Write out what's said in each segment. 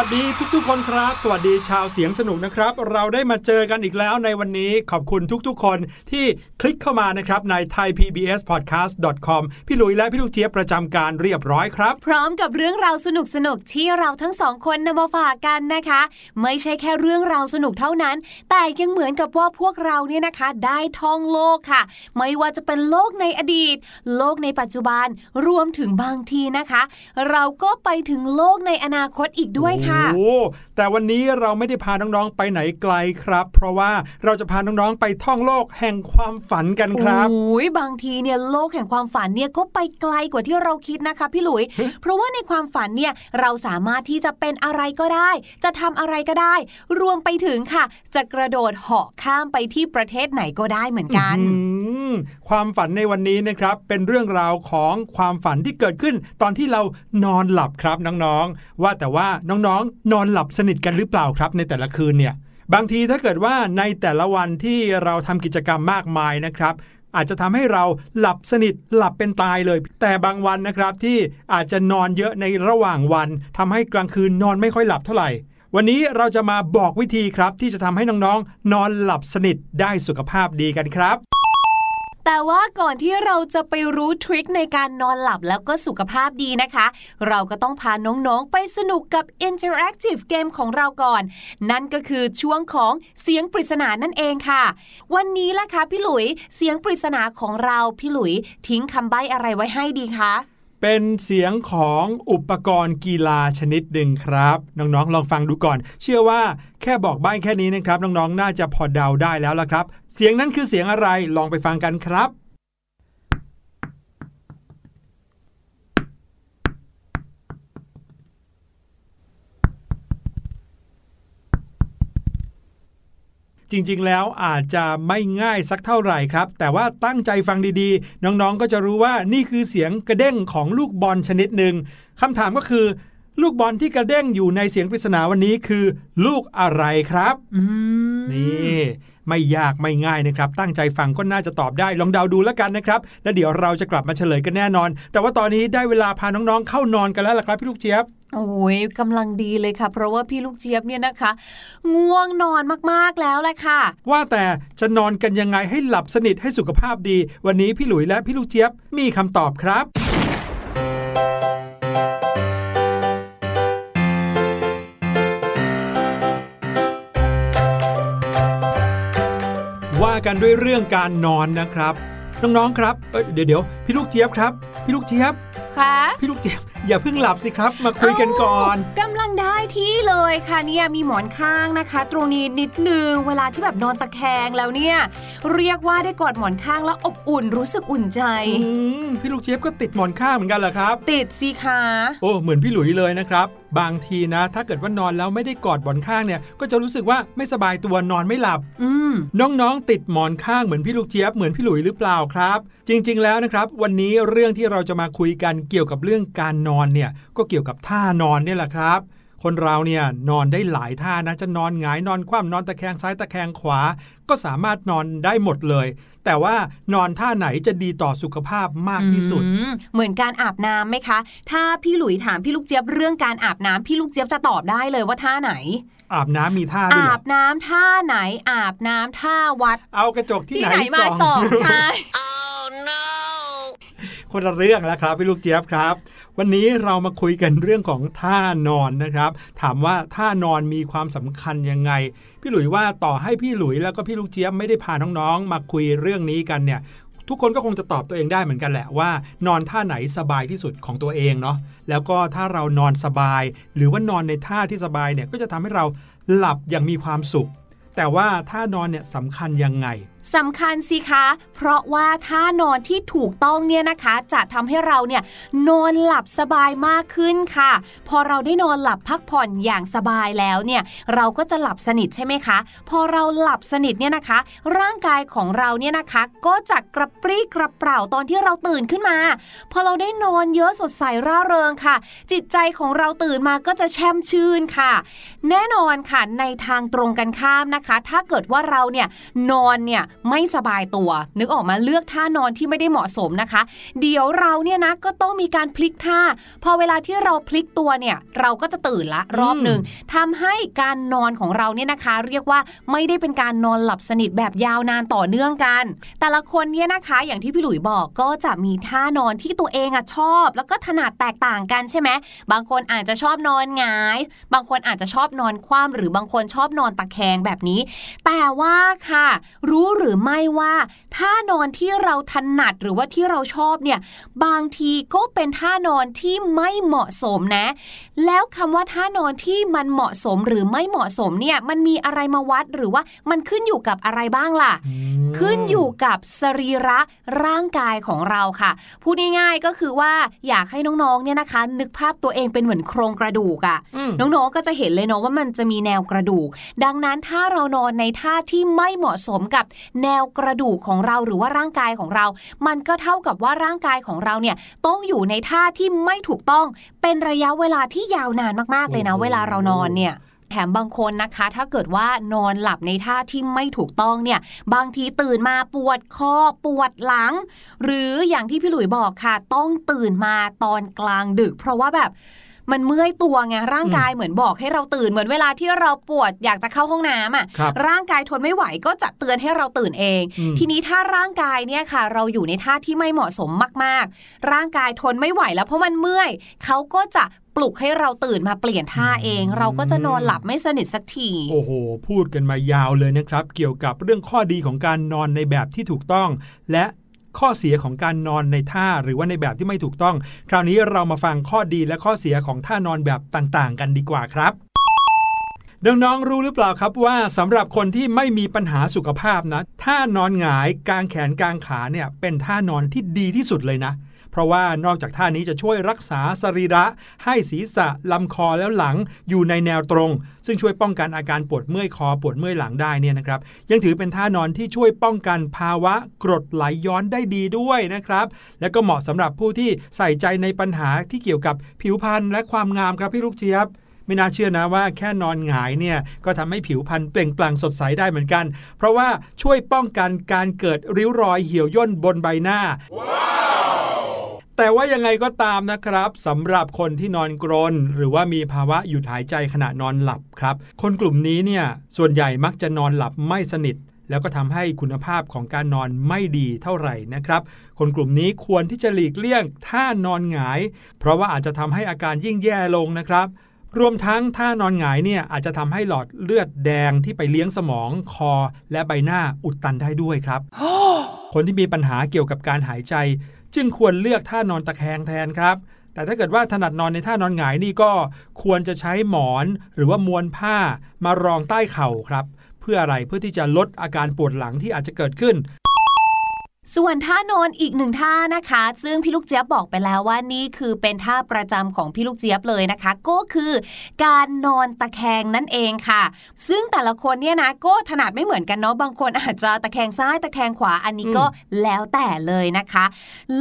วัสดีทุกๆ คนครับ สวัสดีชาวเสียงสนุกนะครับ เราได้มาเจอกันอีกแล้วในวันนี้ขอบคุณทุกๆ คนที่คลิกเข้ามานะครับใน thaipbspodcast.com พี่ลุยและพี่ลูกเจี๊ยบประจำการเรียบร้อยครับ พร้อมกับเรื่องราวสนุกสนุกที่เราทั้งสองคนนำมาฝากกันนะคะ ไม่ใช่แค่เรื่องราวสนุกเท่านั้น แต่ยังเหมือนกับว่าพวกเราเนี่ยนะคะได้ท่องโลกค่ะ ไม่ว่าจะเป็นโลกในอดีต โลกในปัจจุบันรวมถึงบางทีนะคะ เราก็ไปถึงโลกในอนาคตอีกด้วยค่ะโอ้แต่วันนี้เราไม่ได้พาน้องๆไปไหนไกลครับ เพราะว่าเราจะพาน้องๆไปท่องโลกแห่งความฝันกันครับโอ้ยบางทีเนี่ยโลกแห่งความฝันเนี่ยก็ไปไกลกว่าที่เราคิดนะคะพี่หลุย เพราะว่าในความฝันเนี่ยเราสามารถที่จะเป็นอะไรก็ได้ จะทำอะไรก็ได้ รวมไปถึงค่ะ จะกระโดดเหาะข้ามไปที่ประเทศไหนก็ได้เหมือนกันอืมความฝันในวันนี้นะครับเป็นเรื่องราวของความฝันที่เกิดขึ้น ตอนที่เรานอนหลับครับน้องๆ ว่าแต่ว่าน้องๆ นอนหลับสนิทกันหรือเปล่าครับ ในแต่ละคืนเนี่ยบางทีถ้าเกิดว่าในแต่ละวันที่เราทำกิจกรรมมากมายนะครับ อาจจะทำให้เราหลับสนิทหลับเป็นตายเลย แต่บางวันนะครับที่อาจจะนอนเยอะในระหว่างวันทำให้กลางคืนนอนไม่ค่อยหลับเท่าไหร่ วันนี้เราจะมาบอกวิธีครับที่จะทำให้น้องๆ นอนหลับสนิทได้สุขภาพดีกันครับ แต่ว่าก่อนที่เราจะไปรู้ทริคในการนอนหลับแล้วก็สุขภาพดีนะคะ เราก็ต้องพาน้องๆไปสนุกกับ Interactive Game ของเราก่อน นั่นก็คือช่วงของเสียงปริศนานั่นเองค่ะ วันนี้ล่ะคะพี่หลุยเสียงปริศนาของเราพี่หลุยทิ้งคำใบ้อะไรไว้ให้ดีคะ เป็นเสียงของอุปกรณ์กีฬาชนิดหนึ่งครับ น้องๆ ลองฟังดูก่อน เชื่อว่าแค่บอกใบ้แค่นี้นะครับ น้องๆ น่าจะพอเดาได้แล้วละครับ เสียงนั้นคือเสียงอะไรลองไปฟังกันครับ จริงๆ แล้วอาจจะไม่ง่ายสักเท่าไหร่ครับ แต่ว่าตั้งใจฟังดีๆ น้องๆ ก็จะรู้ว่านี่คือเสียงกระเด้งของลูกบอลชนิดหนึ่งคำถามก็คือ ลูกบอลที่กระเด้งอยู่ในเสียงปริศนาวันนี้คือ ลูกอะไรครับอืมนี่ ไม่ยากไม่ง่ายนะครับ ตั้งใจฟังก็น่าจะตอบได้ลองเดาดูแล้วกันนะครับ แล้วเดี๋ยวเราจะกลับมาเฉลยกันแน่นอน แต่ว่าตอนนี้ได้เวลาพาน้องๆ เข้านอนกันแล้วล่ะครับพี่ลูกเจี๊ยบโอ้ยกำลังดีเลยค่ะ เพราะว่าพี่ลูกเจี๊ยบเนี่ยนะคะ ง่วงนอนมากๆแล้วแหละค่ะ ว่าแต่จะนอนกันยังไงให้หลับสนิทให้สุขภาพดี วันนี้พี่หลุยและพี่ลูกเจี๊ยบมีคำตอบครับ ว่ากันด้วยเรื่องการนอนนะครับ น้องๆครับเอ้ยเดี๋ยวเดี๋ยวพี่ลูกเจี๊ยบครับ พี่ลูกเจี๊ยบค่ะพี่ลูกเจี๊ยบอย่าเพิ่งหลับสิครับ มาคุยกันก่อนกำลังได้ที่เลยค่ะเนี่ยมีหมอนข้างนะคะ ตรงนี้นิดนึงเวลาที่แบบนอนตะแคงแล้วเนี่ย เรียกว่าได้กอดหมอนข้างแล้วอบอุ่นรู้สึกอุ่นใจอืมพี่ลูกเจี๊ยบก็ติดหมอนข้างเหมือนกันเหรอครับ ติดสิคะโอ้เหมือนพี่หลุยเลยนะครับ บางทีนะ ถ้าเกิดว่านอนแล้วไม่ได้กอดหมอนข้างเนี่ย ก็จะรู้สึกว่าไม่สบายตัวนอนไม่หลับอืมน้องๆติดหมอนข้างเหมือนพี่ลูกเจี๊ยบเหมือนพี่หลุยหรือเปล่าครับ จริง ๆ แล้วนะครับ วันนี้เรื่องที่เราจะมาคุยกันเกี่ยวกับเรื่องการนอนเนี่ย ก็เกี่ยวกับท่านอนเนี่ยแหละครับคนเราเนี่ยนอนได้หลายท่านะจะนอนหงายนอนคว่ำนอนตะแคงซ้ายตะแคงขวา ก็สามารถนอนได้หมดเลย แต่ว่านอนท่าไหนจะดีต่อสุขภาพมากที่สุดอืมเหมือนการอาบน้ำไหมคะ ถ้าพี่หลุยถามพี่ลูกเจี๊ยบเรื่องการอาบน้ำพี่ลูกเจี๊ยบจะตอบได้เลยว่าท่าไหนอาบน้ำมีท่าด้วยเหรอาอบน้ำท่าไหนอาบน้ำท่าวัด เอากระจกที่ที่ไหนไหนมาส่สอองงใช่คนละเรื่องแล้วครับพี่ลูกเจี๊ยบครับ วันนี้เรามาคุยกันเรื่องของท่านอนนะครับ ถามว่าท่านอนมีความสำคัญยังไง พี่หลุยว่าต่อให้พี่หลุยแล้วก็พี่ลูกเจี๊ยบไม่ได้พาน้องๆ มาคุยเรื่องนี้กันเนี่ยทุกคนก็คงจะตอบตัวเองได้เหมือนกันแหละว่า นอนท่าไหนสบายที่สุดของตัวเองเนาะแล้วก็ถ้าเรานอนสบาย หรือว่านอนในท่าที่สบายเนี่ยก็จะทำให้เราหลับอย่างมีความสุข แต่ว่าท่านอนเนี่ยสำคัญยังไงสำคัญสิคะ เพราะว่าท่านอนที่ถูกต้องเนี่ยนะคะ จะทำให้เราเนี่ยนอนหลับสบายมากขึ้นค่ะ พอเราได้นอนหลับพักผ่อนอย่างสบายแล้วเนี่ยเราก็จะหลับสนิทใช่ไหมคะ พอเราหลับสนิทเนี่ยนะคะ ร่างกายของเราเนี่ยนะคะ ก็จะกระปรี้กระเปร่าตอนที่เราตื่นขึ้นมา พอเราได้นอนเยอะสดใสร่าเริงค่ะ จิตใจของเราตื่นมาก็จะแช่มชื่นค่ะ แน่นอนค่ะในทางตรงกันข้ามนะคะ ถ้าเกิดว่าเราเนี่ยนอนเนี่ยไม่สบายตัว นึกออกมาเลือกท่านอนที่ไม่ได้เหมาะสมนะคะ เดี๋ยวเราเนี่ยนะก็ต้องมีการพลิกท่า พอเวลาที่เราพลิกตัวเนี่ยเราก็จะตื่นละรอบหนึ่งทำให้การนอนของเราเนี่ยนะคะ เรียกว่าไม่ได้เป็นการนอนหลับสนิทแบบยาวนานต่อเนื่องกัน แต่ละคนเนี่ยนะคะอย่างที่พี่หลุยบอกก็จะมีท่านอนที่ตัวเองอะชอบ แล้วก็ถนัดแตกต่างกันใช่ไหมบางคนอาจจะชอบนอนหงาย บางคนอาจจะชอบนอนคว่ำหรือบางคนชอบนอนตะแคงแบบนี้ แต่ว่าค่ะ รู้หรือไม่ว่าท่านอนที่เราถนัดหรือว่าที่เราชอบเนี่ยบางทีก็เป็นท่านอนที่ไม่เหมาะสมนะ แล้วคำว่าท่านอนที่มันเหมาะสมหรือไม่เหมาะสมเนี่ยมันมีอะไรมาวัดหรือว่ามันขึ้นอยู่กับอะไรบ้างล่ะ ขึ้นอยู่กับสรีระร่างกายของเราค่ะ พูดง่ายๆก็คือว่าอยากให้น้องๆเนี่ยนะคะ นึกภาพตัวเองเป็นเหมือนโครงกระดูกอะ่ะอืมน้องๆก็จะเห็นเลยเนาะว่ามันจะมีแนวกระดูก ดังนั้นถ้าเรานอนในท่าที่ไม่เหมาะสมกับแนวกระดูกของเราหรือว่าร่างกายของเรา มันก็เท่ากับว่าร่างกายของเราเนี่ยต้องอยู่ในท่าที่ไม่ถูกต้องเป็นระยะเวลาที่ยาวนานมากๆเลยนะโอ้โหเวลาเรานอนเนี่ยแถมบางคนนะคะ ถ้าเกิดว่านอนหลับในท่าที่ไม่ถูกต้องเนี่ย บางทีตื่นมาปวดคอปวดหลัง หรืออย่างที่พี่หลุยบอกค่ะ ต้องตื่นมาตอนกลางดึก เพราะว่าแบบ มันเมื่อยตัวไงร่างกายเหมือนบอกให้เราตื่นเหมือนเวลาที่เราปวดอยากจะเข้าห้องน้ำอะครับร่างกายทนไม่ไหวก็จะเตือนให้เราตื่นเองอืมทีนี้ถ้าร่างกายเนี่ยค่ะ เราอยู่ในท่าที่ไม่เหมาะสมมากๆ ร่างกายทนไม่ไหวแล้วเพราะมันเมื่อยเขาก็จะปลุกให้เราตื่นมาเปลี่ยนท่าเอง เราก็จะนอนหลับไม่สนิทสักที โอ้โห พูดกันมายาวเลยนะครับ เกี่ยวกับเรื่องข้อดีของการนอนในแบบที่ถูกต้อง และ ข้อเสียของการนอนในท่าหรือว่าในแบบที่ไม่ถูกต้อง คราวนี้เรามาฟังข้อดีและข้อเสียของท่านอนแบบต่างๆ กันดีกว่าครับน้องๆรู้หรือเปล่าครับว่าสำหรับคนที่ไม่มีปัญหาสุขภาพนะท่านอนหงายกางแขนกางขาเนี่ยเป็นท่านอนที่ดีที่สุดเลยนะ ราะว่านอกจากท่านี้จะช่วยรักษาสรีระ ให้ศีรษะลำคอแล้วหลังอยู่ในแนวตรง ซึ่งช่วยป้องกันอาการปวดเมื่อยคอปวดเมื่อยหลังได้เนี่ยนะครับ ยังถือเป็นท่านอนที่ช่วยป้องกันภาวะกรดไหลย้อนได้ดีด้วยนะครับ และก็เหมาะสำหรับผู้ที่ใส่ใจในปัญหาที่เกี่ยวกับผิวพรรณและความงามครับพี่ลูกเจี๊ยบไม่น่าเชื่อนะว่าแค่นอนหงายเนี่ยก็ทำให้ผิวพรรณเปล่งปลั่งสดใสได้เหมือนกัน เพราะว่าช่วยป้องกันการเกิดริ้วรอยเหี่ยวย่นบนใบหน้า แต่ว่ายังไงก็ตามนะครับสำหรับคนที่นอนกรน หรือว่ามีภาวะหยุดหายใจขณะนอนหลับครับ คนกลุ่มนี้เนี่ยส่วนใหญ่มักจะนอนหลับไม่สนิท แล้วก็ทำให้คุณภาพของการนอนไม่ดีเท่าไหร่นะครับ คนกลุ่มนี้ควรที่จะหลีกเลี่ยงท่านอนหงาย เพราะว่าอาจจะทำให้อาการยิ่งแย่ลงนะครับรวมทั้งท่านอนหงายเนี่ยอาจจะทำให้หลอดเลือดแดงที่ไปเลี้ยงสมองคอและใบหน้าอุดตันได้ด้วยครับ คนที่มีปัญหาเกี่ยวกับการหายใจ จึงควรเลือกท่านอนตะแคงแทนครับ แต่ถ้าเกิดว่าถนัดนอนในท่านอนหงายนี่ก็ควรจะใช้หมอนหรือว่ามวนผ้ามารองใต้เข่าครับ เพื่ออะไรเพื่อที่จะลดอาการปวดหลังที่อาจจะเกิดขึ้น ส่วนท่านอนอีกหนึ่งท่านะคะ ซึ่งพี่ลูกเจี๊ยบบอกไปแล้วว่านี่คือเป็นท่าประจำของพี่ลูกเจี๊ยบเลยนะคะ ก็คือการนอนตะแคงนั่นเองค่ะ ซึ่งแต่ละคนเนี่ยนะก็ถนัดไม่เหมือนกันเนาะบางคนอาจจะตะแคงซ้ายตะแคงขวาอันนี้ก็แล้วแต่เลยนะคะ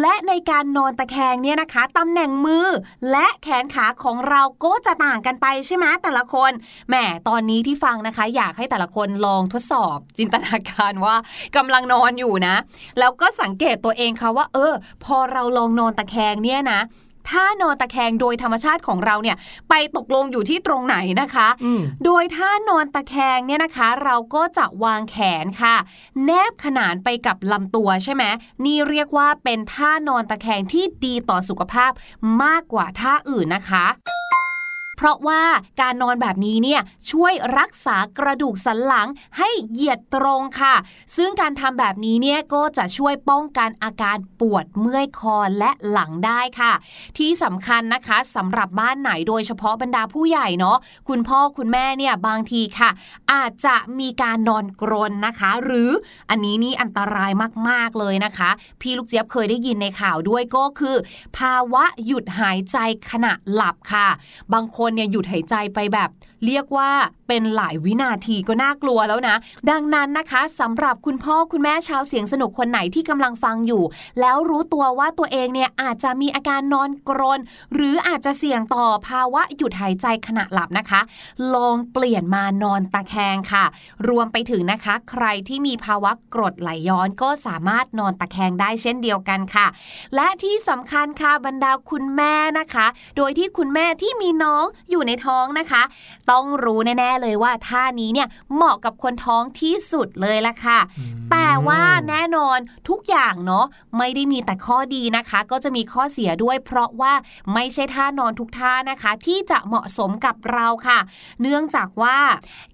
และในการนอนตะแคงเนี่ยนะคะตำแหน่งมือและแขนขาของเราก็จะต่างกันไปใช่ไหมแต่ละคนแหมตอนนี้ที่ฟังนะคะ อยากให้แต่ละคนลองทดสอบจินตนาการว่ากำลังนอนอยู่นะ แล้วก็สังเกตตัวเองค่ะว่า เออ พอเราลองนอนตะแคงเนี่ยนะถ้านอนตะแคงโดยธรรมชาติของเราเนี่ยไปตกลงอยู่ที่ตรงไหนนะคะอืมโดยท่านอนตะแคงเนี่ยนะคะ เราก็จะวางแขนค่ะ แนบขนานไปกับลำตัวใช่ไหมนี่เรียกว่าเป็นท่านอนตะแคงที่ดีต่อสุขภาพมากกว่าท่าอื่นนะคะ เพราะว่าการนอนแบบนี้เนี่ยช่วยรักษากระดูกสันหลังให้เหยียดตรงค่ะ ซึ่งการทำแบบนี้เนี่ยก็จะช่วยป้องกันอาการปวดเมื่อยคอและหลังได้ค่ะ ที่สำคัญนะคะสำหรับบ้านไหนโดยเฉพาะบรรดาผู้ใหญ่เนาะคุณพ่อคุณแม่เนี่ยบางทีค่ะ อาจจะมีการนอนกรนนะคะ หรืออันนี้นี่อันตรายมากๆเลยนะคะ พี่ลูกเจี๊ยบเคยได้ยินในข่าวด้วยก็คือ ภาวะหยุดหายใจขณะหลับค่ะ บางคนนเนี่ยหยุดหายใจไปแบบเรียกว่าเป็นหลายวินาทีก็น่ากลัวแล้วนะ ดังนั้นนะคะสำหรับคุณพ่อคุณแม่ชาวเสียงสนุกคนไหนที่กำลังฟังอยู่ แล้วรู้ตัวว่าตัวเองเนี่ยอาจจะมีอาการนอนกรน หรืออาจจะเสี่ยงต่อภาวะหยุดหายใจขณะหลับนะคะ ลองเปลี่ยนมานอนตะแคงค่ะ รวมไปถึงนะคะ ใครที่มีภาวะกรดไหลย้อนก็สามารถนอนตะแคงได้เช่นเดียวกันค่ะ และที่สำคัญค่ะบรรดาคุณแม่นะคะ โดยที่คุณแม่ที่มีน้องอยู่ในท้องนะคะต้องรู้แน่ๆเลยว่าท่านี้เนี่ยเหมาะกับคนท้องที่สุดเลยละค่ะ แต่ว่าแน่นอนทุกอย่างเนาะไม่ได้มีแต่ข้อดีนะคะ ก็จะมีข้อเสียด้วย เพราะว่าไม่ใช่ท่านอนทุกท่านะคะ ที่จะเหมาะสมกับเราค่ะ เนื่องจากว่า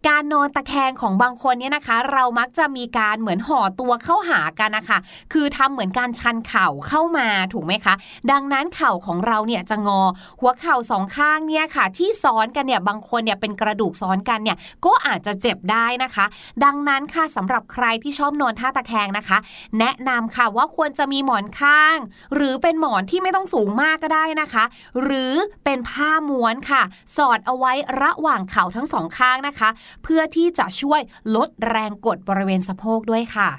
การนอนตะแคงของบางคนเนี่ยนะคะ เรามักจะมีการเหมือนห่อตัวเข้าหากันนะคะคือทำเหมือนการชันเข่าเข้ามาถูกไหมคะ ดังนั้นเข่าของเราเนี่ยจะงอ หัวเข่าสองข้างเนี่ยค่ะ ที่ซ้อนกันเนี่ยบางคนเนี่ยเป็นกระดูกซ้อนกันเนี่ยก็อาจจะเจ็บได้นะคะ ดังนั้นค่ะสำหรับใครที่ชอบนอนท่าตะแคงนะคะ แนะนำค่ะว่าควรจะมีหมอนข้าง หรือเป็นหมอนที่ไม่ต้องสูงมากก็ได้นะคะ หรือเป็นผ้าม้วนค่ะ สอดเอาไว้ระหว่างเข่าทั้งสองข้างนะคะ เพื่อที่จะช่วยลดแรงกดบริเวณสะโพกด้วยค่ะ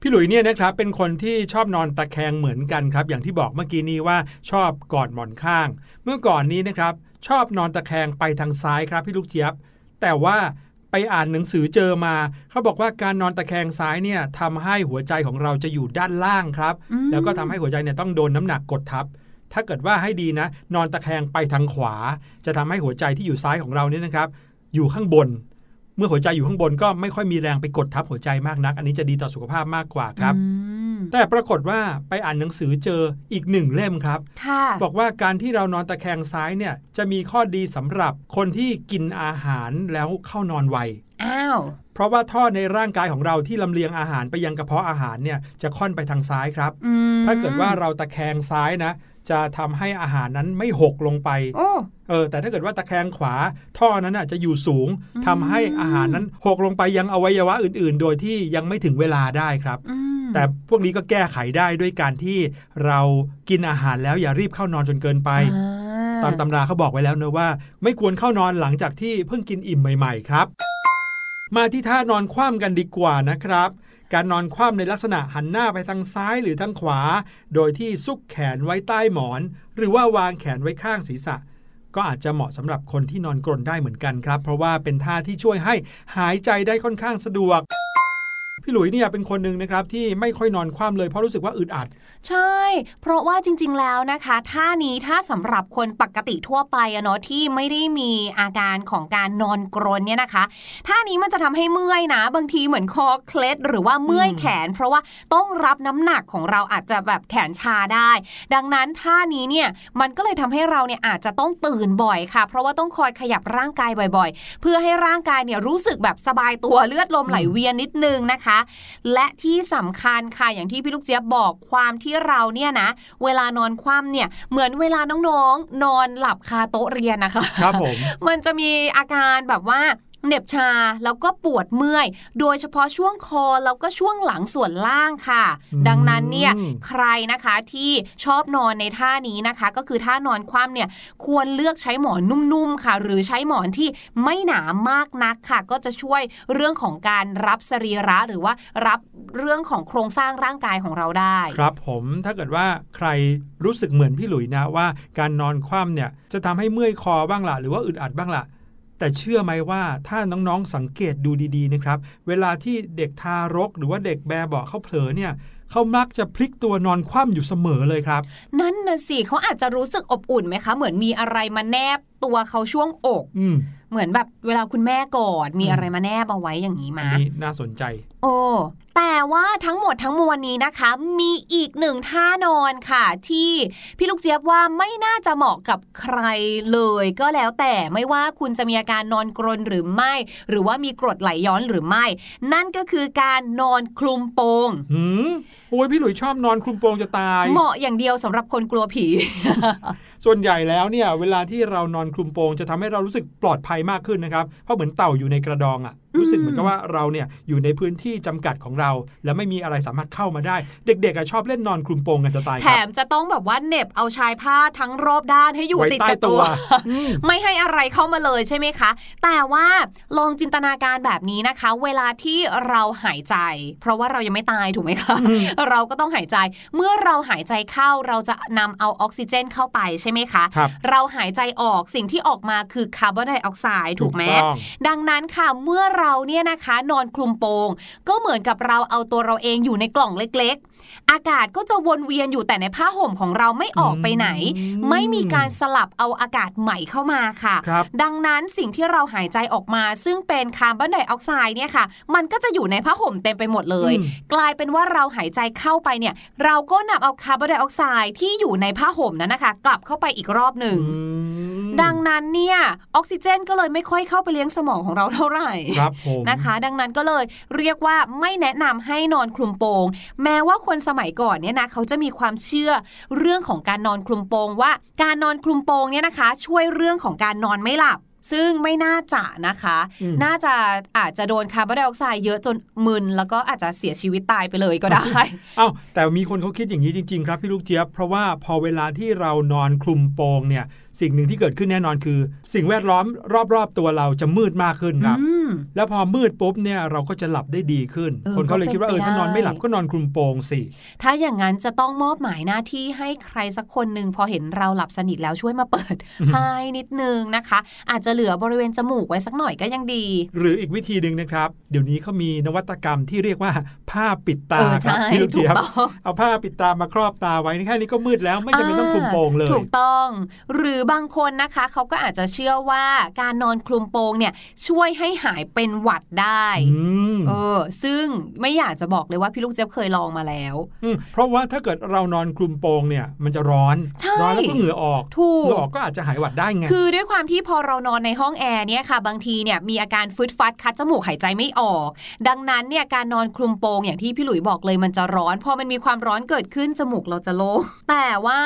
พี่หลุยเนี่ยนะครับเป็นคนที่ชอบนอนตะแคงเหมือนกันครับ อย่างที่บอกเมื่อกี้นี้ว่าชอบกอดหมอนข้าง เมื่อก่อนนี้นะครับ ชอบนอนตะแคงไปทางซ้ายครับพี่ลูกเจี๊ยบ แต่ว่าไปอ่านหนังสือเจอมา เขาบอกว่าการนอนตะแคงซ้ายเนี่ยทำให้หัวใจของเราจะอยู่ด้านล่างครับอืมแล้วก็ทำให้หัวใจเนี่ยต้องโดนน้ำหนักกดทับ ถ้าเกิดว่าให้ดีนะ นอนตะแคงไปทางขวา จะทำให้หัวใจที่อยู่ซ้ายของเราเนี่ยนะครับ อยู่ข้างบน เมื่อหัวใจอยู่ข้างบนก็ไม่ค่อยมีแรงไปกดทับหัวใจมากนัก อันนี้จะดีต่อสุขภาพมากกว่าครับอืมแต่ปรากฏว่าไปอ่านหนังสือเจออีกหนึ่งเล่มครับค่ะบอกว่าการที่เรานอนตะแคงซ้ายเนี่ยจะมีข้อดีสำหรับคนที่กินอาหารแล้วเข้านอนไวอ้าวเพราะว่าท่อในร่างกายของเราที่ลำเลียงอาหารไปยังกระเพาะอาหารเนี่ยจะค่อนไปทางซ้ายครับอืมถ้าเกิดว่าเราตะแคงซ้ายนะ จะทำให้อาหารนั้นไม่หกลงไปโอ้เออแต่ถ้าเกิดว่าตะแคงขวาท่อนั้นน่ะจะอยู่สูงอืมทำให้อาหารนั้นหกลงไปยังอวัยวะอื่น ๆ โดยที่ยังไม่ถึงเวลาได้ครับอืมแต่พวกนี้ก็แก้ไขได้ด้วยการที่เรากินอาหารแล้วอย่ารีบเข้านอนจนเกินไปอ่าตามตำราเขาบอกไว้แล้วเนะว่า ไม่ควรเข้านอนหลังจากที่เพิ่งกินอิ่มใหม่ ๆ ครับ มาที่ท่านอนคว่ำกันดีกว่านะครับ การนอนคว่ำในลักษณะหันหน้าไปทางซ้ายหรือทางขวา โดยที่ซุกแขนไว้ใต้หมอน หรือว่าวางแขนไว้ข้างศีรษะ ก็อาจจะเหมาะสำหรับคนที่นอนกรนได้เหมือนกันครับ เพราะว่าเป็นท่าที่ช่วยให้หายใจได้ค่อนข้างสะดวก พี่หลุยเนี่ยเป็นคนหนึ่งนะครับที่ไม่ค่อยนอนคว่ำเลยเพราะรู้สึกว่าอึดอัด ใช่ เพราะว่าจริง ๆ แล้วนะคะท่านี้ถ้าสำหรับคนปกติทั่วไปอะเนาะที่ไม่ได้มีอาการของการนอนกรนเนี่ยนะคะท่านี้มันจะทำให้เมื่อยนะ บางทีเหมือนคอเคล็ดหรือว่าเมื่อยแขน เพราะว่าต้องรับน้ำหนักของเราอาจจะแบบแขนชาได้ ดังนั้นท่านี้เนี่ยมันก็เลยทำให้เราเนี่ยอาจจะต้องตื่นบ่อยค่ะ เพราะว่าต้องคอยขยับร่างกายบ่อย ๆ เพื่อให้ร่างกายเนี่ยรู้สึกแบบสบายตัวเลือดลมไหลเวียนนิดนึงนะคะและที่สำคัญค่ะอย่างที่พี่ลูกเจี๊ยบบอกความที่เราเนี่ยนะ เวลานอนคว่ำเนี่ยเหมือนเวลาน้องๆนอนหลับคาโต๊ะเรียนนะคะครับผมมันจะมีอาการแบบว่า เหน็บชาแล้วก็ปวดเมื่อย โดยเฉพาะช่วงคอแล้วก็ช่วงหลังส่วนล่างค่ะอืมดังนั้นเนี่ยใครนะคะที่ชอบนอนในท่านี้นะคะ ก็คือท่านอนคว่ำเนี่ยควรเลือกใช้หมอนนุ่มๆค่ะ หรือใช้หมอนที่ไม่หนามากนักค่ะ ก็จะช่วยเรื่องของการรับสรีระหรือว่ารับเรื่องของโครงสร้างร่างกายของเราได้ ครับผมถ้าเกิดว่าใครรู้สึกเหมือนพี่หลุยนะว่า การนอนคว่ำเนี่ยจะทำให้เมื่อยคอบ้างละหรือว่าอึดอัดบ้างละ แต่เชื่อไหมว่าถ้าน้องๆสังเกตดูดีๆนะครับ เวลาที่เด็กทารกหรือว่าเด็กแบเบาะเขาเผลอเนี่ยเขามักจะพลิกตัวนอนคว่ำอยู่เสมอเลยครับ นั่นนะสิเขาอาจจะรู้สึกอบอุ่นไหมคะ เหมือนมีอะไรมาแนบตัวเขาช่วงอก อืม เหมือนแบบเวลาคุณแม่กอดมีอืมอะไรมาแนบเอาไว้อย่างนี้อัมานนี้น่าสนใจ โอ้แต่ว่าทั้งหมดทั้งมวลนี้นะคะ มีอีกหนึ่งท่านอนค่ะ ที่พี่ลูกเจี๊ยบว่าไม่น่าจะเหมาะกับใครเลย ก็แล้วแต่ไม่ว่าคุณจะมีอาการนอนกรนหรือไม่ หรือว่ามีกรดไหลย้อนหรือไม่ นั่นก็คือการนอนคลุมโปงหืมโอ้ยพี่หลุยชอบนอนคลุมโปงจะตาย เหมาะอย่างเดียวสำหรับคนกลัวผี ส่วนใหญ่แล้วเนี่ยเวลาที่เรานอนคลุมโปงจะทำให้เรารู้สึกปลอดภัยมากขึ้นนะครับเพราะเหมือนเต่าอยู่ในกระดองอะ่ะ รู้สึกเหมือนกับว่าเราเนี่ยอยู่ในพื้นที่จำกัดของเรา แล้วไม่มีอะไรสามารถเข้ามาได้ เด็กๆอะชอบเล่นนอนคลุมโปงกันจะตายแถครับมจะต้องแบบว่าเหน็บเอาชายผ้าทั้งรอบด้านให้อยู่ไว้ติดใต้กับตัวตัวอืมไม่ให้อะไรเข้ามาเลยใช่ไหมคะ แต่ว่าลองจินตนาการแบบนี้นะคะ เวลาที่เราหายใจ เพราะว่าเรายังไม่ตายถูกไหมคะเราก็ต้องหายใจเมื่อเราหายใจเข้าเราจะนำเอาออกซิเจนเข้าไปใช่ไหมคะครับเราหายใจออกสิ่งที่ออกมาคือคาร์บอนไดออกไซด์ถูกไหมต้องดังนั้นค่ะเมื่อเราเนี่ยนะคะ นอนคลุมโปง ก็เหมือนกับเราเอาตัวเราเองอยู่ในกล่องเล็ก ๆ อากาศก็จะวนเวียนอยู่แต่ในผ้าห่มของเราไม่ออกไปไหนอืมไม่มีการสลับเอาอากาศใหม่เข้ามาค่ะครับดังนั้นสิ่งที่เราหายใจออกมา ซึ่งเป็นคาร์บอนไดออกไซด์เนี่ยค่ะ มันก็จะอยู่ในผ้าห่มเต็มไปหมดเลยอืมกลายเป็นว่าเราหายใจเข้าไปเนี่ย เราก็นำเอาคาร์บอนไดออกไซด์ที่อยู่ในผ้าห่มนั้นนะคะ กลับเข้าไปอีกรอบหนึ่งอืม ดังนั้นเนี่ยออกซิเจนก็เลยไม่ค่อยเข้าไปเลี้ยงสมองของเราเท่าไหร่ครับผมนะคะ ดังนั้นก็เลยเรียกว่าไม่แนะนำให้นอนคลุมโปง แม้ว่าคนสมัยก่อนเนี่ยนะเขาจะมีความเชื่อเรื่องของการนอนคลุมโปงว่าการนอนคลุมโปงเนี่ยนะคะ ช่วยเรื่องของการนอนไม่หลับซึ่งไม่น่าจะนะคะอืมน่าจะอาจจะโดนคาร์บอนไดออกไซด์เยอะจนมึน แล้วก็อาจจะเสียชีวิตตายไปเลยก็ได้ เอ้าแต่มีคนเขาคิดอย่างนี้จริง ๆ ครับพี่ลูกเจี๊ยบ เพราะว่าพอเวลาที่เรานอนคลุมโปงเนี่ย สิ่งหนึ่งที่เกิดขึ้นแน่นอนคือ สิ่งแวดล้อมรอบๆ ตัวเราจะมืดมากขึ้นครับอืมแล้วพอมืดปุ๊บเนี่ยเราก็จะหลับได้ดีขึ้นเออคนเขาเลยคิดว่าก็เอเป็นอไปถ้านอนไม่หลับได้ก็นอนคลุมโปงสิ ถ้าอย่างนั้นจะต้องมอบหมายหน้าที่ให้ใครสักคนหนึ่งพอเห็นเราหลับสนิทแล้วช่วยมาเปิดให้นิดนึงนะคะ อาจจะเหลือบริเวณจมูกไว้สักหน่อยก็ยังดี หรืออีกวิธีหนึ่งนะครับ เดี๋ยวนี้เขามีนวัตกรรมที่เรียกว่า ผ้าปิดตาเออครับใช่พี่ลูกถูเจี๊กยบต้องเอาผ้าปิดตามาครอบตาไว้แค่นี้ก็มืดแล้วไม่จำเป็นต้องคลุมโปงเลย ถูกต้อง หรือบางคนนะคะเขาก็อาจจะเชื่อว่าการนอนคลุมโปงเนี่ยช่วยให้หายเป็นหวัดได้อืมเออซึ่งไม่อยากจะบอกเลยว่าพี่ลูกเจี๊ยบเคยลองมาแล้วมเพราะว่าถ้าเกิดเรานอนคลุมโปงเนี่ยมันจะร้อนใช่ร้อนแล้วก็เหงื่อออกถูเหกงื่อออกก็อาจจะหายหวัดได้ไงคือด้วยความที่พอเรานอนในห้องแอร์เนี่ยค่ะ บางทีเนี่ยมีอาการฟึดฟัดคัดจมูกหายใจไม่ออก ดังนั้นเนี่ยการนอนคลุมโปงอย่างที่พี่หลุยบอกเลยมันจะร้อนพอมันมีความร้อนเกิดขึ้นจมูกเราจะโล่งแต่ว่า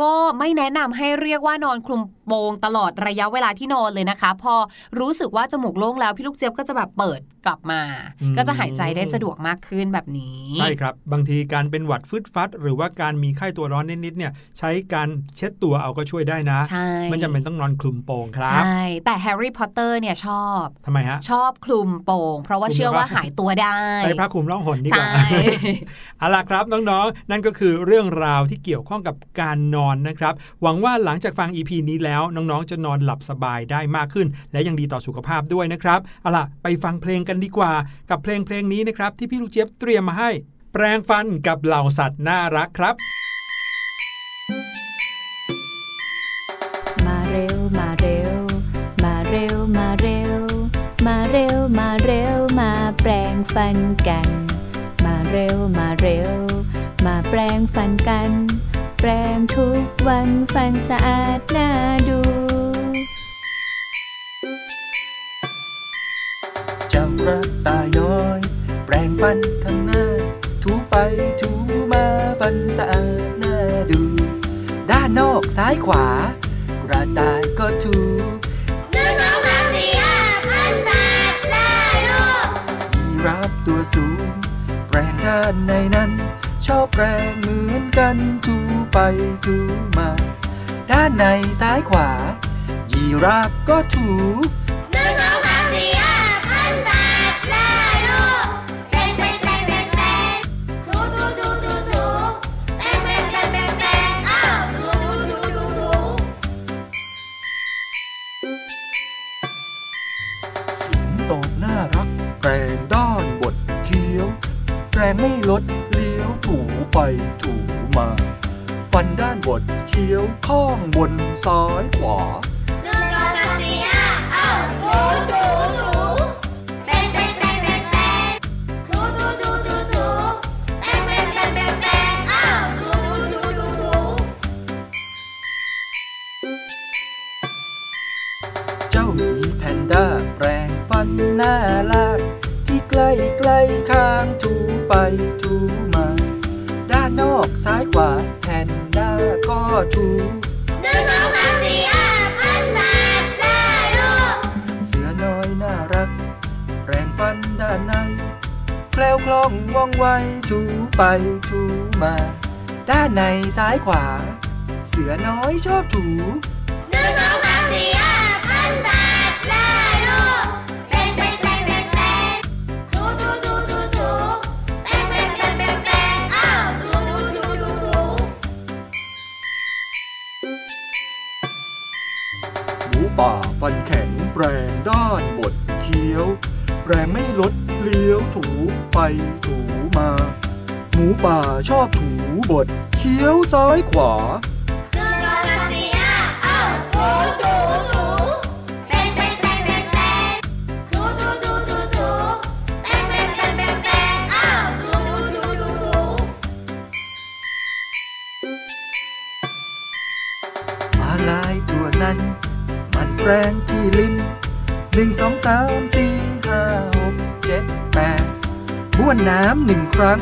ก็ไม่แนะนำให้เรียกว่านอนคลุมโปงตลอดระยะเวลาที่นอนเลยนะคะ พอรู้สึกว่าจมูกโล่งแล้วพี่ลูกเจี๊ยบก็จะแบบเปิดกลับมาอืมก็จะหายใจได้สะดวกมากขึ้นแบบนี้ ใช่ครับ บางทีการเป็นหวัดฟึดฟัด หรือว่าการมีไข้ตัวร้อนนิดๆเนี่ยใช้การเช็ดตัวเอาก็ช่วยได้นะใช่ไม่จำเป็นต้องนอนคลุมโปงครับ ใช่ แต่แฮร์รี่พอตเตอร์เนี่ยชอบทำไมฮะ ชอบคลุมโปง เพราะว่าคลุมเชื่อว่าแล้วก็หายตัวได้ใช้ผ้าคลุมร่องหนดีกใช่ว่าเอาล่ะครับน้องๆ นั่นก็คือเรื่องราวที่เกี่ยวข้องกับการนอนนะครับ หวังว่าหลังจากฟัง EP นี้แล้วน้องๆ จะนอนหลับสบายได้มากขึ้น และยังดีต่อสุขภาพด้วยนะครับเอาล่ะไปฟังเพลงกันดีกว่า กับเพลงเพลงนี้นะครับที่พี่ลูกเจี๊ยบเตรียมมาให้ แปลงฟันกับเหล่าสัตว์น่ารักครับมาเร็วมาเร็ว มาเร็วมาเร็ว มาเร็วมาเร็วมาแปลงฟันกัน มาเร็วมาเร็ว มาแปลงฟันกัน แปลงทุกวันฟันสะอาดน่าดูเจ้ากระต่ายน้อย แปรงฟันทั้งหน้า ถูไปถูมาฟันสะอาดน่าดู ด้านนอกซ้ายขวา กระต่ายก็ถูหนึ่งสองสามสี่ห้าพันแปดได้ลูกยีราฟตัวสูง แปรงด้านในนั้น ชอบแปรงเหมือนกันจูไปจูมา ด้านในซ้ายขวา ยีราฟก็ถู ซ้ายขวา ในแคล้วคล่องว่องไวถูไปถูมา ด้านในซ้ายขวา เสือน้อยชอบถูหนึ่งสองสามสี่ห้าพันสัตว์ได้ลูกเป็นเป็นเป็นเป็นเป็นถูถูถูถูถูเป็นเป็นเป็นเป็นเป็นอ้าวถูถูถูถูถูหมูป่าฟันแข็งแปลงด้านบดเคี้ยว แปลงไม่ลดเลี้ยวถูไปถูมา หมูป่าชอบถูบดเคี้ยวซ้ายขวาหนึ่งสองสามสี่ห้าอ้าถูถูถูเป็นเป็นเป็นเป็นเป็นถูถูถูถูถูเป็นเป็นเป็นเป็นเป็นอ้าถูถูถูถูมาลายตัวนั้น มันแปลงที่ลิ้น หนึ่งสองสามสี่ห้าหกเจ็ดแปดบ้วนน้ำหนึ่งครั้ง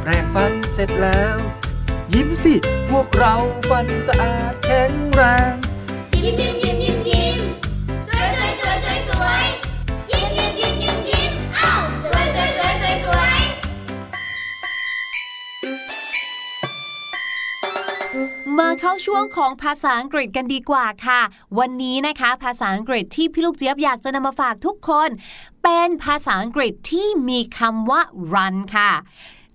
แปรงฟันเสร็จแล้ว ยิ้มสิ พวกเราฟันสะอาดแข็งแรง ยิ้ม มาเข้าช่วงของภาษาอังกฤษกันดีกว่าค่ะ วันนี้นะคะ ภาษาอังกฤษที่พี่ลูกเจี๊ยบอยากจะนำมาฝากทุกคน เป็นภาษาอังกฤษที่มีคำว่า run ค่ะ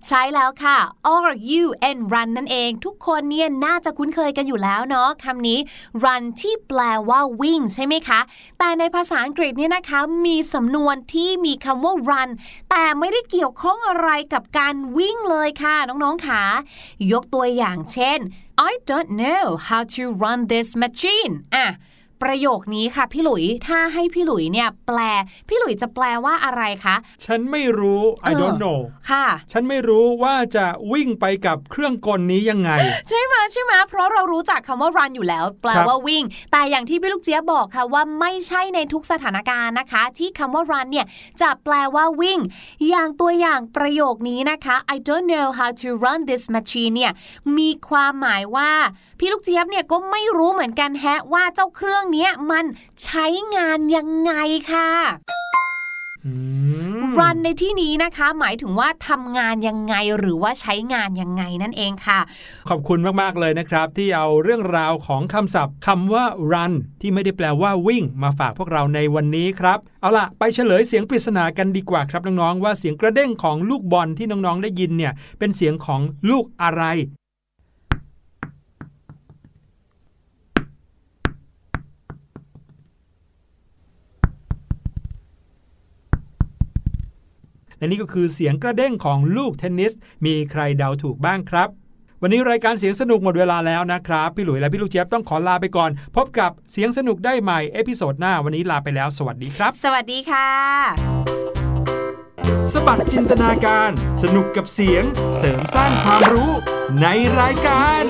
ใช้แล้วค่ะ r u n run นั่นเอง ทุกคนเนี่ยน่าจะคุ้นเคยกันอยู่แล้วเนาะคำนี้ run ที่แปลว่าวิ่งใช่ไหมคะ แต่ในภาษาอังกฤษเนี่ยนะคะ มีสำนวนที่มีคำว่า run แต่ไม่ได้เกี่ยวข้องอะไรกับการวิ่งเลยค่ะ น้องๆค่ะยกตัวอย่างเช่น I don't know how to run this machine. อ่ะ ประโยคนี้ค่ะพี่หลุย ถ้าให้พี่หลุยเนี่ยแปล พี่หลุยจะแปลว่าอะไรคะ ฉันไม่รู้ I เออ don't know ค่ะ ฉันไม่รู้ว่าจะวิ่งไปกับเครื่องกลนี้ยังไง ใช่ไหมใช่ไหมเพราะเรารู้จักคำว่า run อยู่แล้ว แปลครับว่าวิ่ง แต่อย่างที่พี่ลูกเจี๊ยบบอกค่ะว่าไม่ใช่ในทุกสถานการณ์นะคะ ที่คำว่า run เนี่ยจะแปลว่าวิ่ง อย่างตัวอย่างประโยคนี้นะคะ I don't know how to run this machine เนี่ยมีความหมายว่า พี่ลูกเจี๊ยบเนี่ยก็ไม่รู้เหมือนกันแฮะว่าเจ้าเครื่องเนี้ยมันใช้งานยังไงค่ะอืม run ในที่นี้นะคะ หมายถึงว่าทำงานยังไงหรือว่าใช้งานยังไงนั่นเองค่ะ ขอบคุณมาก ๆ เลยนะครับ ที่เอาเรื่องราวของคำศัพท์คำว่า run ที่ไม่ได้แปลว่าวิ่ง มาฝากพวกเราในวันนี้ครับเอาล่ะ ไปเฉลยเสียงปริศนากันดีกว่าครับน้อง ๆ ว่าเสียงกระเด้งของลูกบอลที่น้อง ๆ ได้ยินเนี่ย เป็นเสียงของลูกอะไร และนี่ก็คือเสียงกระเด้งของลูกเทนนิส มีใครเดาถูกบ้างครับ วันนี้รายการเสียงสนุกหมดเวลาแล้วนะครับ พี่หลุยและพี่ลูกเจี๊ยบต้องขอลาไปก่อน พบกับเสียงสนุกได้ใหม่ episode หน้าวันนี้ลาไปแล้ว สวัสดีครับ สวัสดีค่ะ สบัดจินตนาการ สนุกกับเสียง เสริมสร้างความรู้ในรายการ